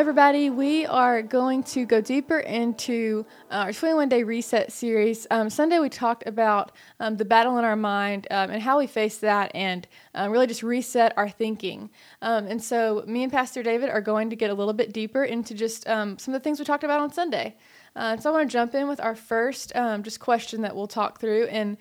Everybody. We are going to go deeper into uh, our 21 day reset series. Um, Sunday, we talked about um, the battle in our mind um, and how we face that and um, really just reset our thinking. Um, and so, me and Pastor David are going to get a little bit deeper into just um, some of the things we talked about on Sunday. Uh, so, I want to jump in with our first just question that we'll talk through and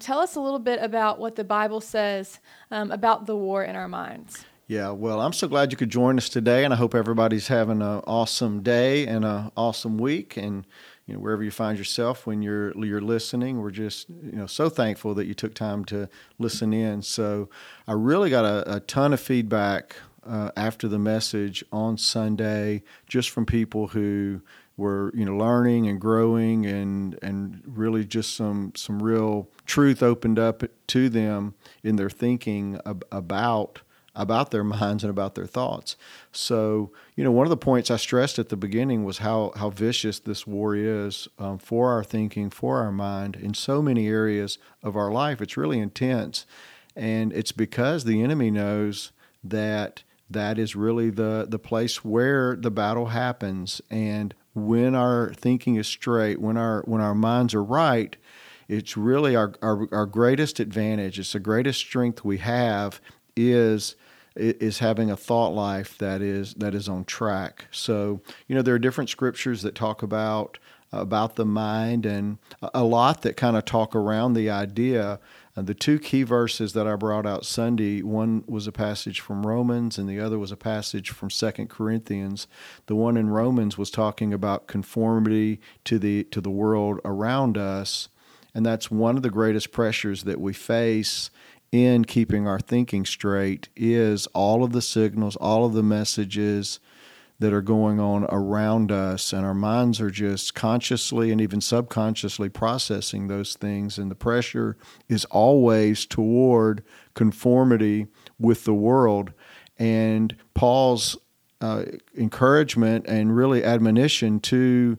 tell us a little bit about what the Bible says about the war in our minds. Yeah, well, I'm so glad you could join us today, and I hope everybody's having an awesome day and an awesome week. And you know, wherever you find yourself when you're you're listening, we're just you know so thankful that you took time to listen in. So I really got a, a ton of feedback uh, after the message on Sunday, just from people who were you know learning and growing and and really just some some real truth opened up to them in their thinking ab- about about their minds and about their thoughts. So, you know, one of the points I stressed at the beginning was how, how vicious this war is um, for our thinking, for our mind, in so many areas of our life. It's really intense. And it's because the enemy knows that that is really the, the place where the battle happens. And when our thinking is straight, when our, when our minds are right, it's really our, our, our greatest advantage. It's the greatest strength we have is is having a thought life that is that is on track. So you know there are different scriptures that talk about about the mind and a lot that kind of talk around the idea. Uh, the two key verses that I brought out Sunday, one was a passage from Romans and the other was a passage from Second Corinthians. The one in Romans was talking about conformity to the to the world around us, and that's one of the greatest pressures that we face in keeping our thinking straight is all of the signals, all of the messages that are going on around us, and our minds are just consciously and even subconsciously processing those things. And the pressure is always toward conformity with the world. And Paul's uh, encouragement and really admonition to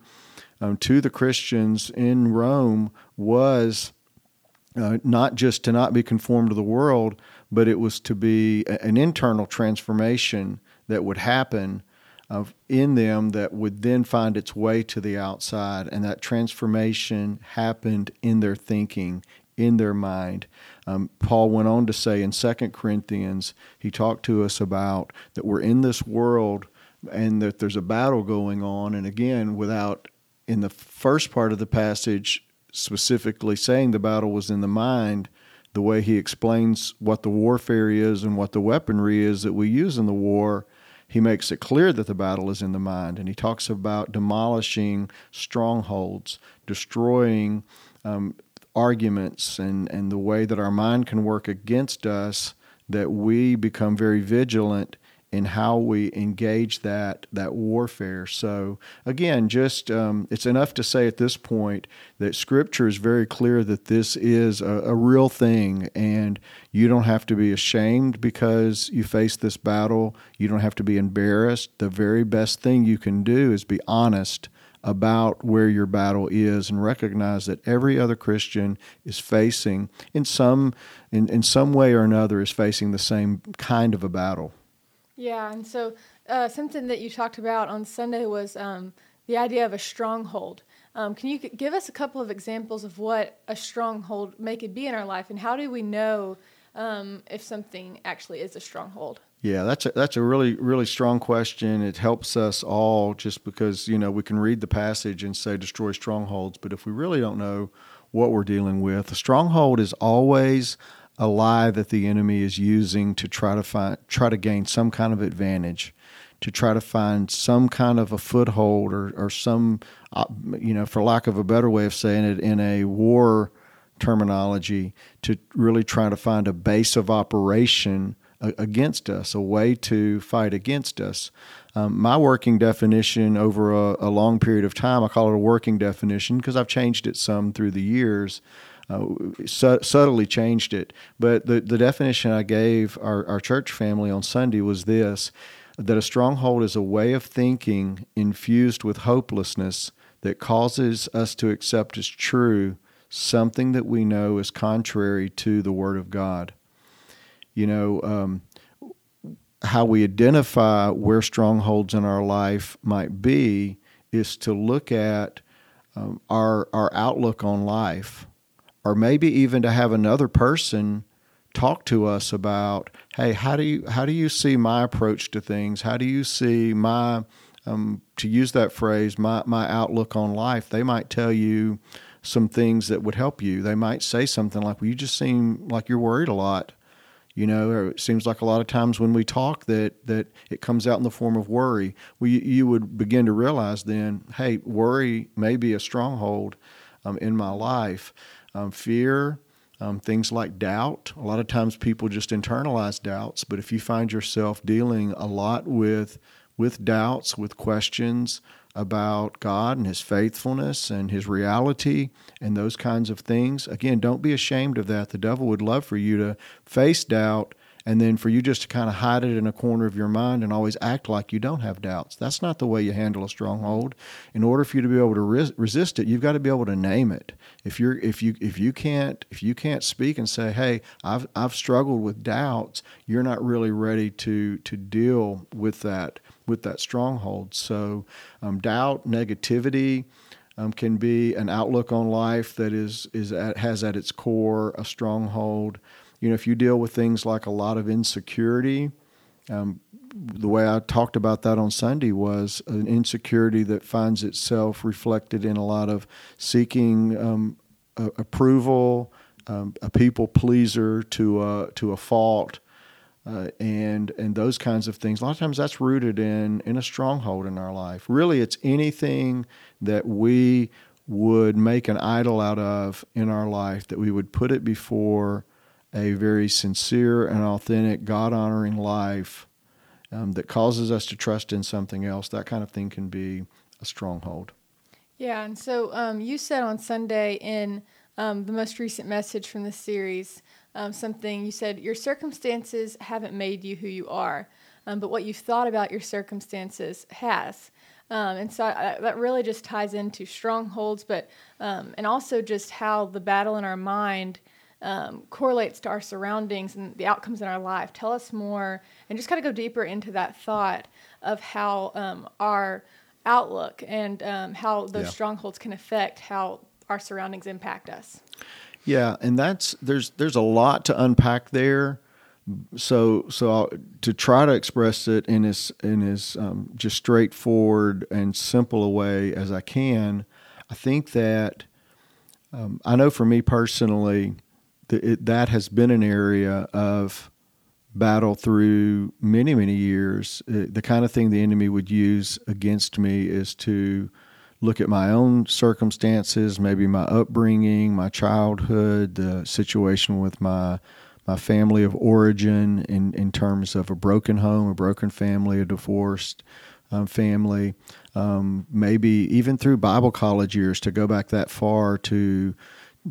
um, to the Christians in Rome was uh, not just to not be conformed to the world, but it was to be a, an internal transformation that would happen of in them that would then find its way to the outside, and that transformation happened in their thinking, in their mind. Um, Paul went on to say in Second Corinthians, he talked to us about that we're in this world and that there's a battle going on. And again, without in the first part of the passage specifically saying the battle was in the mind, the way he explains what the warfare is and what the weaponry is that we use in the war, he makes it clear that the battle is in the mind. And he talks about demolishing strongholds, destroying um, arguments, and, and the way that our mind can work against us, that we become very vigilant in how we engage that that warfare. So again, just um, it's enough to say at this point that Scripture is very clear that this is a, a, real thing, and you don't have to be ashamed because you face this battle. You don't have to be embarrassed. The very best thing you can do is be honest about where your battle is and recognize that every other Christian is facing in some in, in some way or another is facing the same kind of a battle. Yeah, and so uh, something that you talked about on Sunday was um, the idea of a stronghold. Um, can you give us a couple of examples of what a stronghold may could be in our life, and how do we know um, if something actually is a stronghold? Yeah, that's a, that's a really really strong question. It helps us all just because you know we can read the passage and say destroy strongholds, but if we really don't know what we're dealing with, a stronghold is always a lie that the enemy is using to try to find try to gain some kind of advantage to try to find some kind of a foothold or, or some uh, you know for lack of a better way of saying it in a war terminology to really try to find a base of operation against us, a way to fight against us. Um, my working definition over a, a, long period of time, I call it a working definition because I've changed it some through the years, uh, su- subtly changed it. But the, the definition I gave our, our church family on Sunday was this that a stronghold is a way of thinking infused with hopelessness that causes us to accept as true something that we know is contrary to the Word of God. You know, um, how we identify where strongholds in our life might be is to look at um, our our outlook on life, or maybe even to have another person talk to us about, hey, how do you how do you see my approach to things? How do you see my um, to use that phrase, my my outlook on life? They might tell you some things that would help you. They might say something like, "Well, you just seem like you're worried a lot." You know, it seems like a lot of times when we talk that that it comes out in the form of worry. Well, you, you would begin to realize then, hey, worry may be a stronghold um, in my life. Um, fear, um, things like doubt. A lot of times people just internalize doubts, but if you find yourself dealing a lot with with doubts, with questions, about God and His faithfulness and His reality and those kinds of things. Again, don't be ashamed of that. The devil would love for you to face doubt and then for you just to kind of hide it in a corner of your mind and always act like you don't have doubts. That's not the way you handle a stronghold. In order for you to be able to res- resist it, you've got to be able to name it. If you're if you if you can't if you can't speak and say, "Hey, I've I've struggled with doubts," you're not really ready to to deal with that with that stronghold. So, um, doubt, negativity. Um, can be an outlook on life that is is at, has at its core a stronghold. You know, if you deal with things like a lot of insecurity, um, the way I talked about that on Sunday was an insecurity that finds itself reflected in a lot of seeking um, a, approval, um, a people pleaser to a, to a fault, uh, and and those kinds of things. A lot of times that's rooted in in a stronghold in our life. Really, it's anything that we would make an idol out of in our life that we would put it before a very sincere and authentic, God honoring life um, that causes us to trust in something else. That kind of thing can be a stronghold. Yeah, and so um, you said on Sunday in um, the most recent message from the series um, something you said your circumstances haven't made you who you are, um, but what you've thought about your circumstances has. Um, and so I, that really just ties into strongholds, but um, and also just how the battle in our mind um, correlates to our surroundings and the outcomes in our life. Tell us more, and just kind of go deeper into that thought of how um, our outlook and how those yeah. strongholds can affect how our surroundings impact us. Yeah, and that's there's there's a lot to unpack there. So so I'll, to try to express it in as in as um, just straightforward and simple a way as I can, I think that um, I know for me personally that it, that has been an area of battle through many many years. Uh, the kind of thing the enemy would use against me is to look at my own circumstances, maybe my upbringing, my childhood, the situation with my my family of origin in, in terms of a broken home, a broken family, a divorced um, family, um, maybe even through Bible college years to go back that far to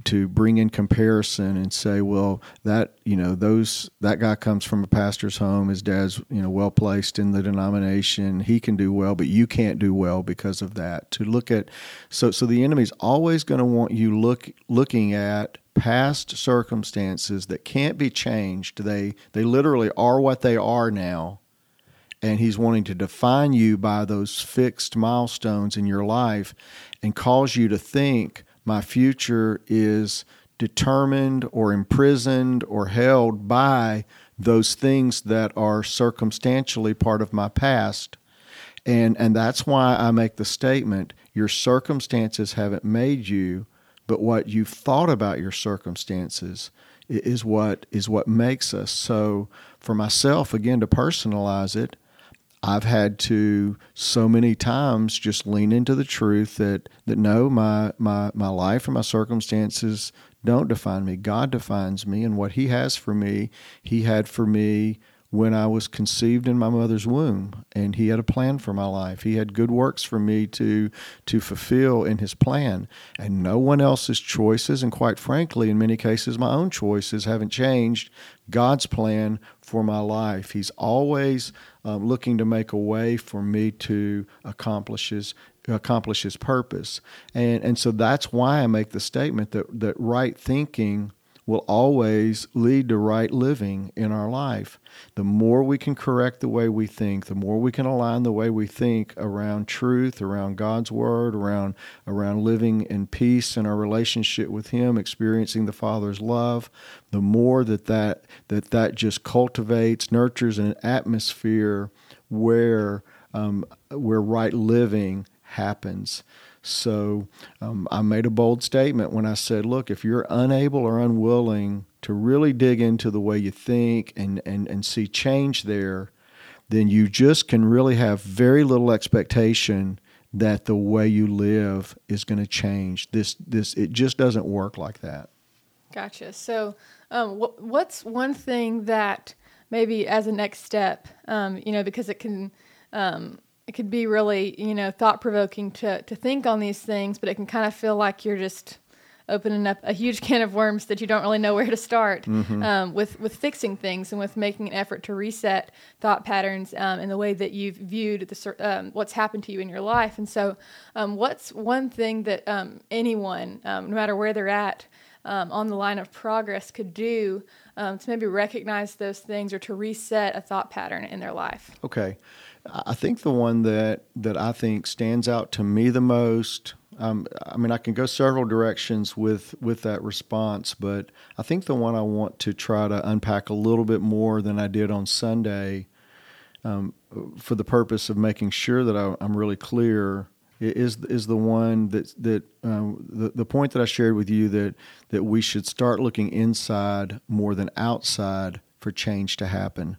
to bring in comparison and say, well, that you know those that guy comes from a pastor's home. His dad's you know well placed in the denomination. He can do well, but you can't do well because of that. To look at so so the enemy's always going to want you look looking at past circumstances that can't be changed. They they literally are what they are now. And he's wanting to define you by those fixed milestones in your life and cause you to think my future is determined or imprisoned or held by those things that are circumstantially part of my past. And, and that's why I make the statement your circumstances haven't made you, but what you've thought about your circumstances is what is what makes us. So for myself, again, to personalize it, I've had to so many times just lean into the truth that that no, my my my life and my circumstances don't define me. God defines me, and what He has for me, He had for me when I was conceived in my mother's womb, and He had a plan for my life. He had good works for me to to fulfill in His plan, and no one else's choices, and quite frankly, in many cases, my own choices haven't changed God's plan for my life. He's always um, looking to make a way for me to accomplish His accomplish His purpose, and and so that's why I make the statement that that right thinking will always lead to right living in our life. The more we can correct the way we think, the more we can align the way we think around truth, around God's word, around around living in peace in our relationship with him, experiencing the Father's love, the more that that that, that just cultivates, nurtures an atmosphere where um, where right living happens. So um, I made a bold statement when I said, look, if you're unable or unwilling to really dig into the way you think and, and, and see change there, then you just can really have very little expectation that the way you live is going to change. This this it just doesn't work like that. Gotcha. So, um, what, what's one thing that maybe as a next step, um, you know, because it can um, it could be really you know thought provoking to to think on these things, but it can kind of feel like you're just opening up a huge can of worms that you don't really know where to start mm-hmm. um, with with fixing things and with making an effort to reset thought patterns um, and the way that you've viewed the um, what's happened to you in your life. And so, um, what's one thing that um, anyone, um, no matter where they're at, on the line of progress could do to maybe recognize those things or to reset a thought pattern in their life? Okay. I think the one that, that I think stands out to me the most. Um, I mean, I can go several directions with with that response, but I think the one I want to try to unpack a little bit more than I did on Sunday, um, for the purpose of making sure that I, am really clear, is is the one that that um, the the point that I shared with you that that we should start looking inside more than outside for change to happen.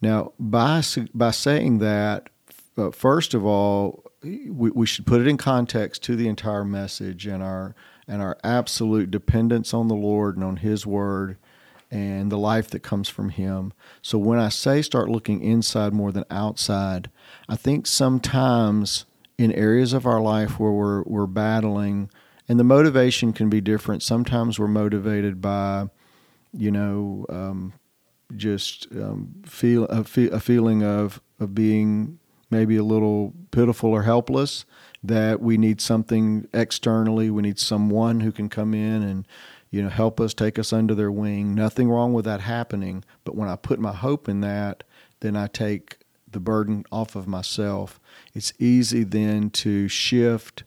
Now, by by saying that, uh, first of all, we, we should put it in context to the entire message and our and our absolute dependence on the Lord and on His Word and the life that comes from Him. So when I say start looking inside more than outside, I think sometimes in areas of our life where we're we're battling, and the motivation can be different. Sometimes we're motivated by, you know, um, just um, feel a, a feeling of of being maybe a little pitiful or helpless. That we need something externally. We need someone who can come in and you know help us, take us under their wing. Nothing wrong with that happening. But when I put my hope in that, then I take the burden off of myself. It's easy then to shift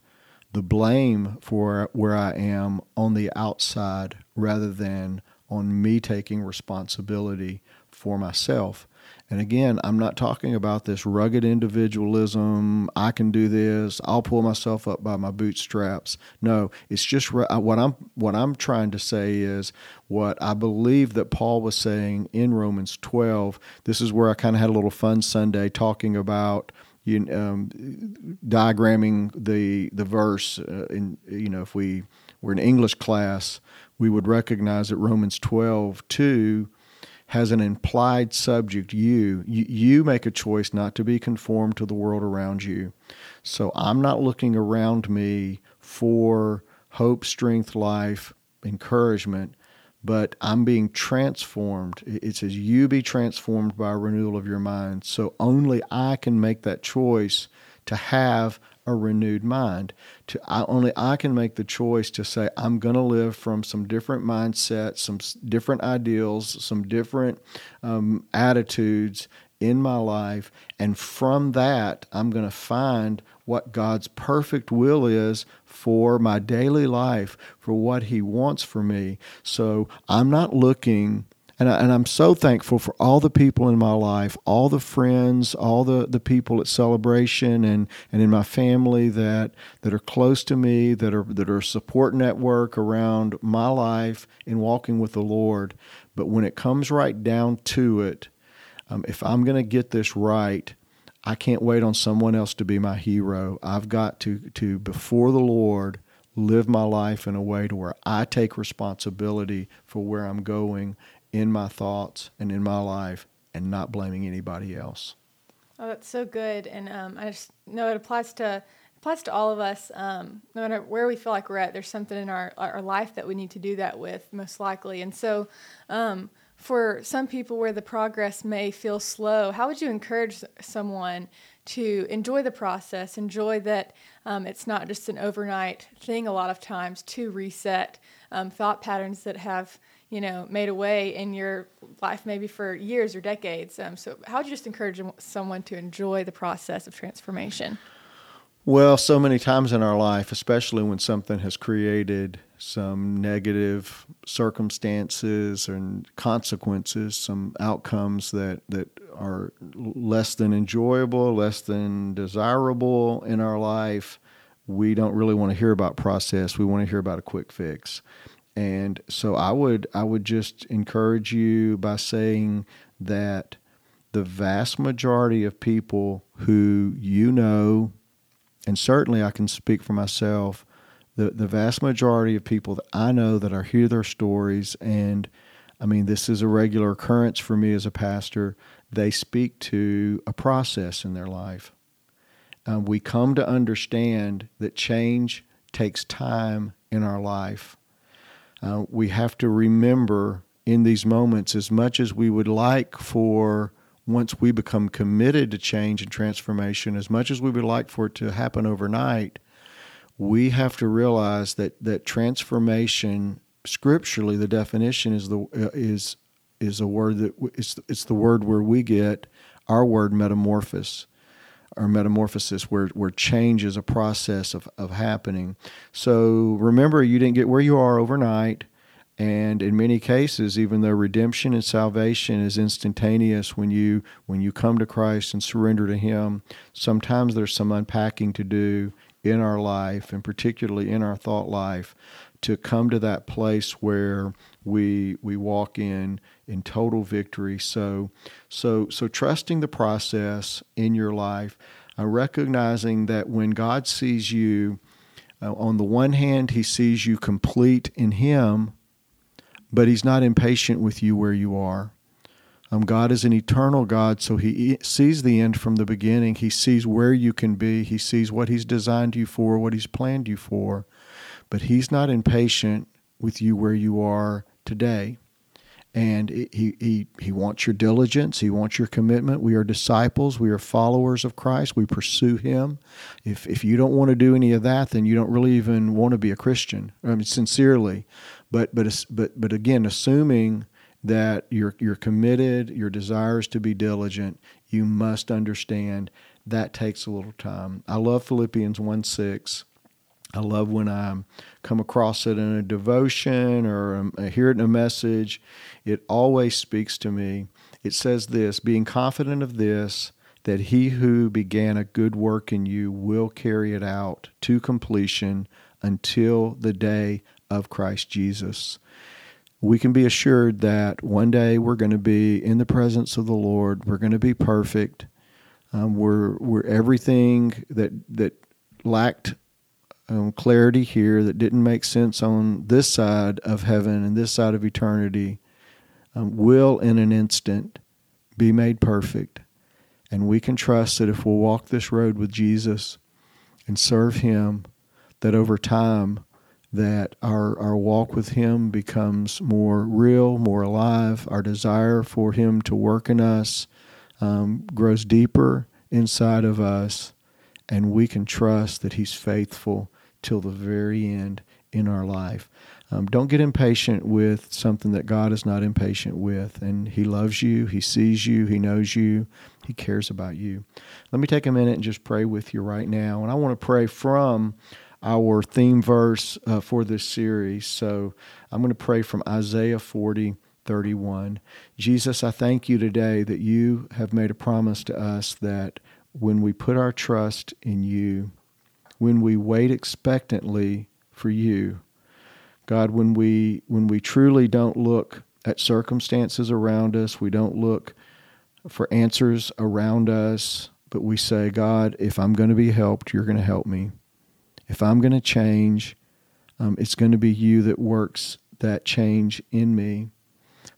the blame for where I am on the outside rather than on me taking responsibility for myself. And again, I'm not talking about this rugged individualism. I can do this. I'll pull myself up by my bootstraps. No, it's just what I'm what I'm trying to say is what I believe that Paul was saying in Romans 12. This is where I kind of had a little fun Sunday talking about you um, diagramming the the verse. Uh, in you know, if we were in English class, we would recognize that Romans 12, 2 has an implied subject, you. you. You make a choice not to be conformed to the world around you. So I'm not looking around me for hope, strength, life, encouragement, but I'm being transformed. It says, You be transformed by a renewal of your mind. So only I can make that choice to have a renewed mind. To I, only I can make the choice to say I'm going to live from some different mindsets, some different ideals, some different um, attitudes in my life, and from that I'm going to find what God's perfect will is for my daily life, for what He wants for me. So I'm not looking and, I, and I'm so thankful for all the people in my life, all the friends, all the, the people at Celebration and, and in my family that, that are close to me, that are, that are support network around my life in walking with the Lord. But when it comes right down to it, um, if I'm going to get this right, I can't wait on someone else to be my hero. I've got to, to before the Lord, live my life in a way to where I take responsibility for where I'm going in my thoughts and in my life and not blaming anybody else. Oh, that's so good. And um, I just know it applies to applies to all of us. Um, no matter where we feel like we're at, there's something in our our life that we need to do that with, most likely. And so, um, for some people where the progress may feel slow, how would you encourage someone to enjoy the process, enjoy that um, it's not just an overnight thing? A lot of times to reset um, thought patterns that have you know, made a way in your life, maybe for years or decades. Um, so, how would you just encourage someone to enjoy the process of transformation? Well, so many times in our life, especially when something has created some negative circumstances and consequences, some outcomes that, that are less than enjoyable, less than desirable in our life, we don't really want to hear about process. We want to hear about a quick fix. And so I would I would just encourage you by saying that the vast majority of people who you know and certainly I can speak for myself. The the vast majority of people that I know that are hear their stories, and I mean this is a regular occurrence for me as a pastor. They speak to a process in their life. Uh, we come to understand that change takes time in our life. Uh, we have to remember in these moments, as much as we would like for once we become committed to change and transformation, as much as we would like for it to happen overnight, we have to realize that that transformation, scripturally, the definition is the uh, is is a word that it's it's the word where we get our word metamorphosis or metamorphosis where, where change is a process of, of happening. So remember, you didn't get where you are overnight. And in many cases, even though redemption and salvation is instantaneous when you when you come to Christ and surrender to Him, sometimes there's some unpacking to do in our life, and particularly in our thought life, to come to that place where we we walk in in total victory. So so so trusting the process in your life, uh, recognizing that when God sees you, uh, on the one hand, He sees you complete in Him but He's not impatient with you where you are. Um, God is an eternal God, so He sees the end from the beginning. He sees where you can be. He sees what He's designed you for, what He's planned you for. But He's not impatient with you where you are today. And he, he, he wants your diligence. He wants your commitment. We are disciples. We are followers of Christ. We pursue Him. If, if you don't want to do any of that, then you don't really even want to be a Christian. I mean, sincerely. But but but but again, assuming that you're you're committed, your desires to be diligent, you must understand that takes a little time. I love Philippians 1 6. I love when I come across it in a devotion or I hear it in a message. It always speaks to me. It says this being confident of this, that he who began a good work in you will carry it out to completion until the day of Christ Jesus. We can be assured that one day we're going to be in the presence of the Lord. We're going to be perfect. Um, we're we're everything that that lacked um, clarity here, that didn't make sense on this side of heaven and this side of eternity, um, will in an instant be made perfect. And we can trust that if we'll walk this road with Jesus and serve Him, that over time that our, our walk with Him becomes more real, more alive. Our desire for Him to work in us um, grows deeper inside of us, and we can trust that He's faithful till the very end in our life. Um, don't get impatient with something that God is not impatient with. And He loves you, He sees you, He knows you, He cares about you. Let me take a minute and just pray with you right now. And I want to pray from our theme verse uh, for this series. So I'm going to pray from Isaiah 40. 31. Jesus, I thank you today that you have made a promise to us that when we put our trust in you, when we wait expectantly for you, God, when we when we truly don't look at circumstances around us, we don't look for answers around us, but we say, God, if I'm going to be helped, you're going to help me if I'm going to change, um, it's going to be you that works that change in me.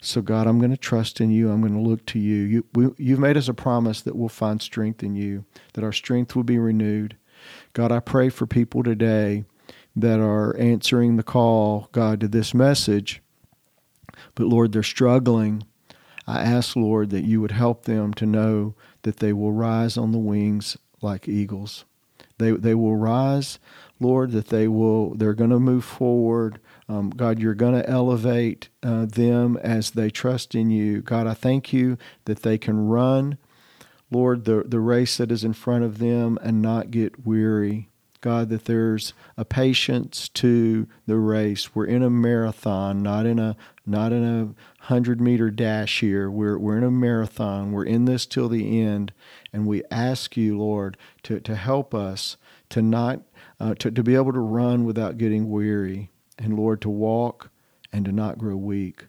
So, God, I'm going to trust in you. I'm going to look to you. you we, you've made us a promise that we'll find strength in you, that our strength will be renewed. God, I pray for people today that are answering the call, God, to this message, but Lord, they're struggling. I ask, Lord, that you would help them to know that they will rise on the wings like eagles they they will rise, Lord, that they will they're going to move forward. Um, God, you're going to elevate uh, them as they trust in you. God, I thank you that they can run, Lord, the the race that is in front of them and not get weary. God, that there's a patience to the race. We're in a marathon, not in a not in a hundred meter dash here. We're we're in a marathon. We're in this till the end, and we ask you, Lord, to to help us to not uh, to to be able to run without getting weary, and Lord, to walk and to not grow weak.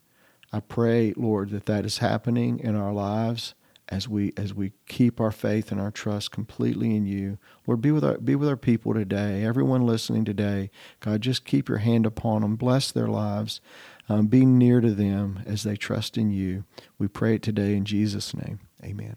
I pray, Lord, that that is happening in our lives as we as we keep our faith and our trust completely in you. Lord, be with our be with our people today. Everyone listening today, God, just keep your hand upon them. Bless their lives. Um, be near to them as they trust in you. We pray it today in Jesus' name. Amen.